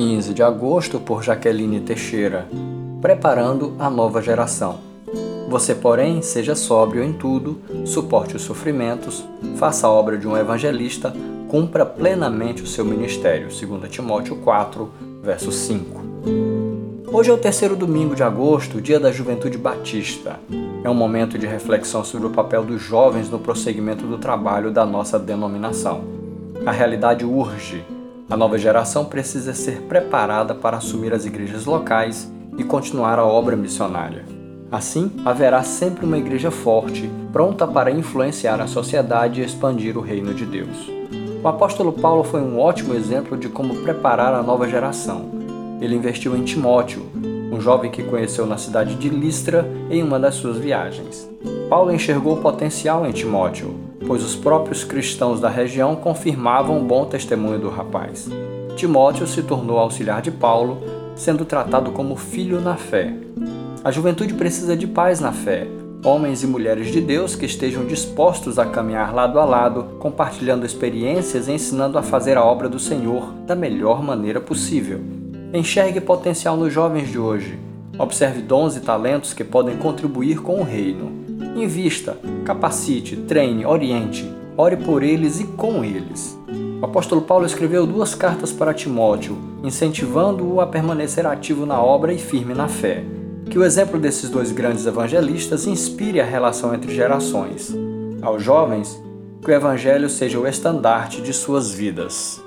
15 de agosto por Jaqueline Teixeira. Preparando a nova geração. Você, porém, seja sóbrio em tudo, suporte os sofrimentos, faça a obra de um evangelista, cumpra plenamente o seu ministério. 2 Timóteo 4, verso 5. Hoje é o terceiro domingo de agosto, dia da Juventude Batista. É um momento de reflexão sobre o papel dos jovens no prosseguimento do trabalho da nossa denominação. A realidade urge. A nova geração precisa ser preparada para assumir as igrejas locais e continuar a obra missionária. Assim, haverá sempre uma igreja forte, pronta para influenciar a sociedade e expandir o reino de Deus. O apóstolo Paulo foi um ótimo exemplo de como preparar a nova geração. Ele investiu em Timóteo, um jovem que conheceu na cidade de Listra em uma das suas viagens. Paulo enxergou potencial em Timóteo, pois os próprios cristãos da região confirmavam o bom testemunho do rapaz. Timóteo se tornou auxiliar de Paulo, sendo tratado como filho na fé. A juventude precisa de pais na fé, homens e mulheres de Deus que estejam dispostos a caminhar lado a lado, compartilhando experiências e ensinando a fazer a obra do Senhor da melhor maneira possível. Enxergue potencial nos jovens de hoje. Observe dons e talentos que podem contribuir com o reino. Invista, capacite, treine, oriente. Ore por eles e com eles. O apóstolo Paulo escreveu duas cartas para Timóteo, incentivando-o a permanecer ativo na obra e firme na fé. Que o exemplo desses dois grandes evangelistas inspire a relação entre gerações. Aos jovens, que o Evangelho seja o estandarte de suas vidas.